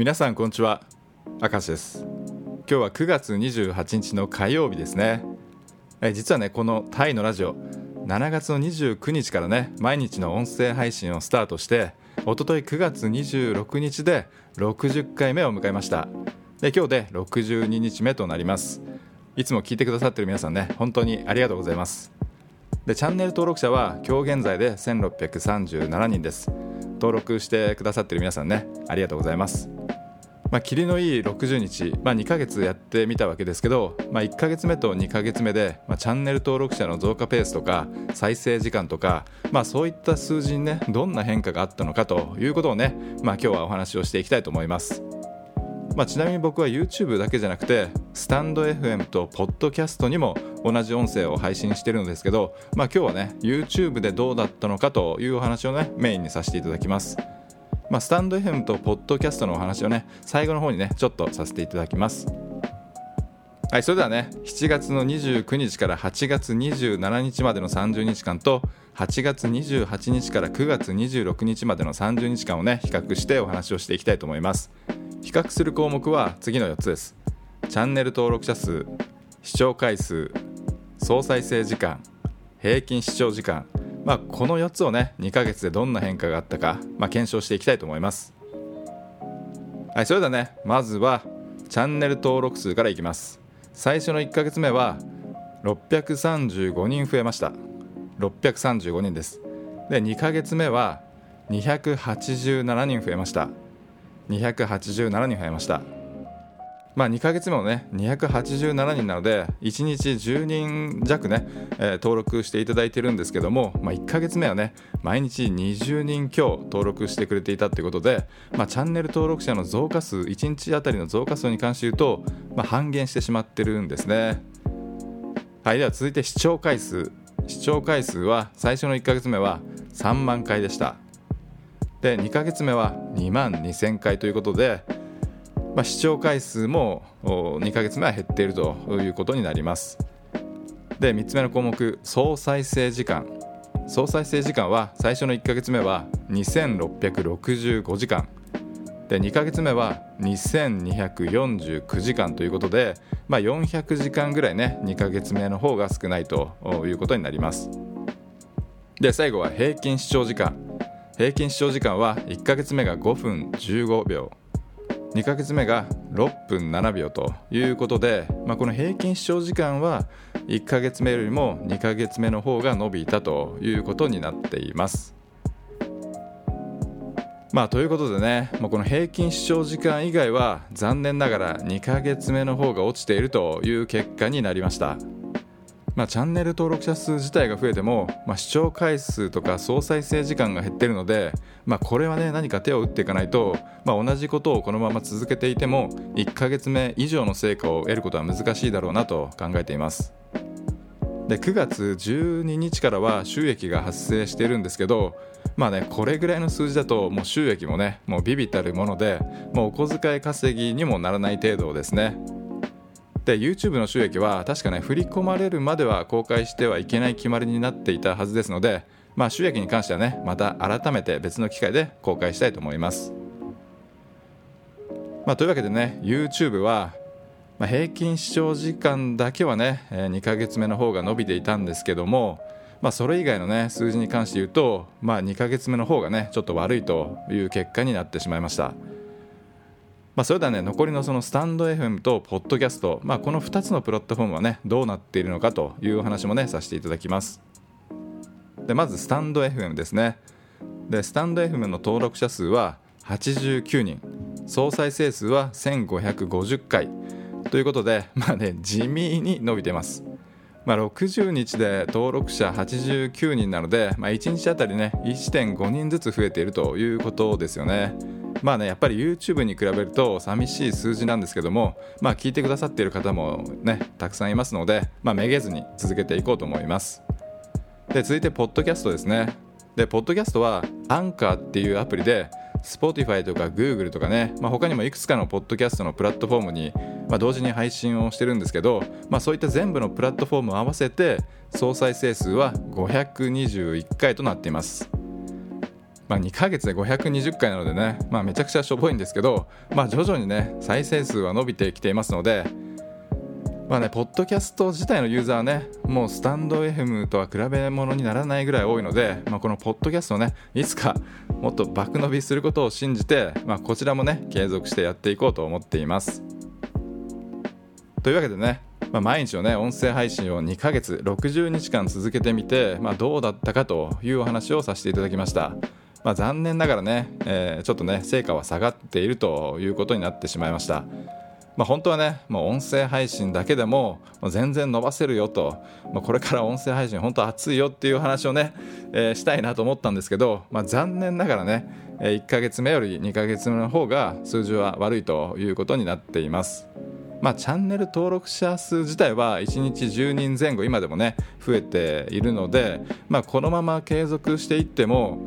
皆さんこんにちは。明石です。今日は9月28日の火曜日ですね。え実はねこのタイのラジオ7月の29日からね毎日の音声配信をスタートしておととい9月26日で60回目を迎えました。で今日で62日目となります。いつも聞いてくださってる皆さんね本当にありがとうございます。でチャンネル登録者は今日現在で1637人です。登録してくださってる皆さんねありがとうございます。まあ、霧のいい60日、まあ、2ヶ月やってみたわけですけど、まあ、1ヶ月目と2ヶ月目で、まあ、チャンネル登録者の増加ペースとか再生時間とか、まあ、そういった数字にねどんな変化があったのかということをね、まあ、今日はお話をしていきたいと思います。まあ、ちなみに僕は YouTube だけじゃなくてスタンド FM とポッドキャストにも同じ音声を配信してるんですけど、まあ、今日はね YouTube でどうだったのかというお話をねメインにさせていただきます。まあ、スタンド FM とポッドキャストのお話をね最後の方にねちょっとさせていただきます。はいそれではね7月の29日から8月27日までの30日間と8月28日から9月26日までの30日間をね比較してお話をしていきたいと思います。比較する項目は次の4つです。チャンネル登録者数視聴回数総再生時間平均視聴時間まあ、この4つをね2ヶ月でどんな変化があったか、まあ、検証していきたいと思います。はいそれではねまずはチャンネル登録数からいきます。最初の1ヶ月目は635人増えました。635人です。で2ヶ月目は287人増えました。287人増えました。まあ、2ヶ月目もね287人なので1日10人弱ね、えー、登録していただいてるんですけども、まあ、1ヶ月目はね毎日20人強登録してくれていたということで、まあ、チャンネル登録者の増加数1日あたりの増加数に関して言うと、まあ、半減してしまってるんですね。はいでは続いて視聴回数。視聴回数は最初の1ヶ月目は3万回でした。で2ヶ月目は2万2000回ということでまあ、視聴回数も2ヶ月目は減っているということになります。で3つ目の項目総再生時間。総再生時間は最初の1ヶ月目は2665時間。で2ヶ月目は2249時間ということで、まあ、400時間ぐらいね2ヶ月目の方が少ないということになります。で最後は平均視聴時間。平均視聴時間は1ヶ月目が5分15秒。2ヶ月目が6分7秒ということで、まあ、この平均視聴時間は1ヶ月目よりも2ヶ月目の方が伸びたということになっています。まあということでね、まあ、この平均視聴時間以外は残念ながら2ヶ月目の方が落ちているという結果になりました。まあ、チャンネル登録者数自体が増えても、まあ、視聴回数とか総再生時間が減ってるので、まあ、これはね何か手を打っていかないと、まあ、同じことをこのまま続けていても1ヶ月目以上の成果を得ることは難しいだろうなと考えています。で9月12日からは収益が発生しているんですけどまあねこれぐらいの数字だともう収益もねもうビビたるものでもうお小遣い稼ぎにもならない程度ですね。で YouTube の収益は確かね振り込まれるまでは公開してはいけない決まりになっていたはずですので、まあ、収益に関してはねまた改めて別の機会で公開したいと思います、まあ、というわけでね YouTube は、ま、平均視聴時間だけはね2ヶ月目の方が伸びていたんですけどもまあ、それ以外のね数字に関して言うと、まあ、2ヶ月目の方がねちょっと悪いという結果になってしまいました。まあ、それではね残りのそのスタンド FM とポッドキャスト、まあ、この2つのプラットフォームはねどうなっているのかというお話もねさせていただきます。でまずスタンド FM ですね。でスタンド FM の登録者数は89人。総再生数は1550回。ということでまあね地味に伸びてます。まあ、60日で登録者89人なので、まあ、1日あたりね1.5人ずつ増えているということですよね。まあねやっぱり YouTube に比べると寂しい数字なんですけどもまあ聞いてくださっている方もねたくさんいますのでまあめげずに続けていこうと思います。で続いてポッドキャストですね。でポッドキャストはアンカーっていうアプリで Spotify とか Google とかね、まあ、他にもいくつかのポッドキャストのプラットフォームに、まあ、同時に配信をしてるんですけど、まあ、そういった全部のプラットフォームを合わせて総再生数は521回となっています。まあ、2ヶ月で520回なのでね、まあ、めちゃくちゃしょぼいんですけど、まあ、徐々にね再生数は伸びてきていますのでまあね、ポッドキャスト自体のユーザーはね、もうスタンド FM とは比べ物にならないぐらい多いので、まあ、このポッドキャストをね、いつかもっと爆伸びすることを信じて、まあ、こちらもね、継続してやっていこうと思っています。というわけでね、まあ、毎日のね、音声配信を2ヶ月、60日間続けてみて、まあ、どうだったかというお話をさせていただきました。まあ、残念ながらね、えー、ちょっとね、成果は下がっているということになってしまいました。まあ、本当はね、もう音声配信だけでも全然伸ばせるよと、まあ、これから音声配信本当熱いよっていう話をね、えー、したいなと思ったんですけど、まあ、残念ながらね、1ヶ月目より2ヶ月目の方が数字は悪いということになっています。まあ、チャンネル登録者数自体は1日10人前後今でもね増えているので、まあ、このまま継続していっても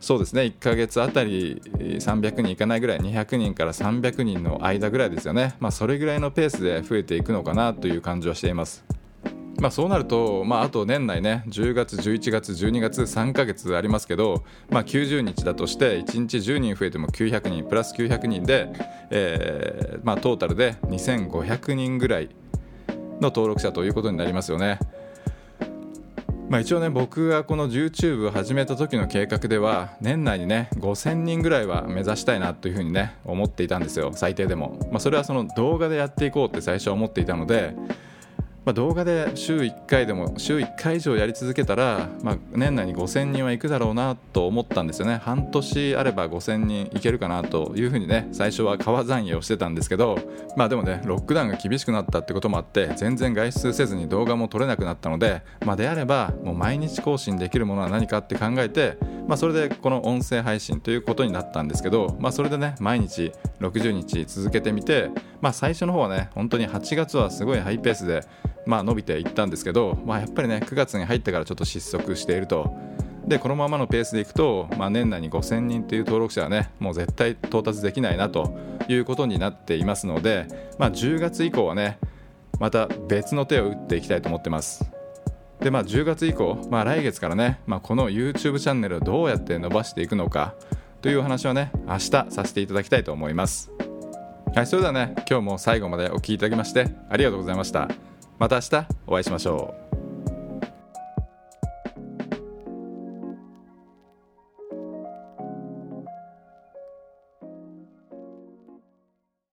そうですね1ヶ月あたり300人いかないぐらい200人から300人の間ぐらいですよね、まあ、それぐらいのペースで増えていくのかなという感じはしています。まあ、そうなると、まあ、あと年内ね10月、11月、12月3ヶ月ありますけど、まあ、90日だとして1日10人増えても900人プラス900人で、えーまあ、トータルで2500人ぐらいの登録者ということになりますよね。まあ、一応ね僕がこの YouTube を始めた時の計画では年内にね5000人ぐらいは目指したいなというふうにね思っていたんですよ。最低でも、まあ、それはその動画でやっていこうって最初は思っていたのでまあ、動画で週1回でも週1回以上やり続けたら、まあ、年内に5000人はいくだろうなと思ったんですよね。半年あれば5000人いけるかなというふうにね最初は川残影をしてたんですけどまあでもねロックダウンが厳しくなったってこともあって全然外出せずに動画も撮れなくなったので、まあ、であればもう毎日更新できるものは何かって考えて、まあ、それでこの音声配信ということになったんですけど、まあ、それでね毎日60日続けてみて、まあ、最初の方はね本当に8月はすごいハイペースでまあ、伸びていったんですけど、まあ、やっぱりね9月に入ってからちょっと失速しているとでこのままのペースでいくと、まあ、年内に5000人という登録者はねもう絶対到達できないなということになっていますので、まあ、10月以降はねまた別の手を打っていきたいと思ってます。でまあ10月以降、まあ、来月からね、まあ、この YouTube チャンネルをどうやって伸ばしていくのかというお話をね明日させていただきたいと思います。はいそれではね今日も最後までお聴きいただきましてありがとうございました。また明日お会いしましょう。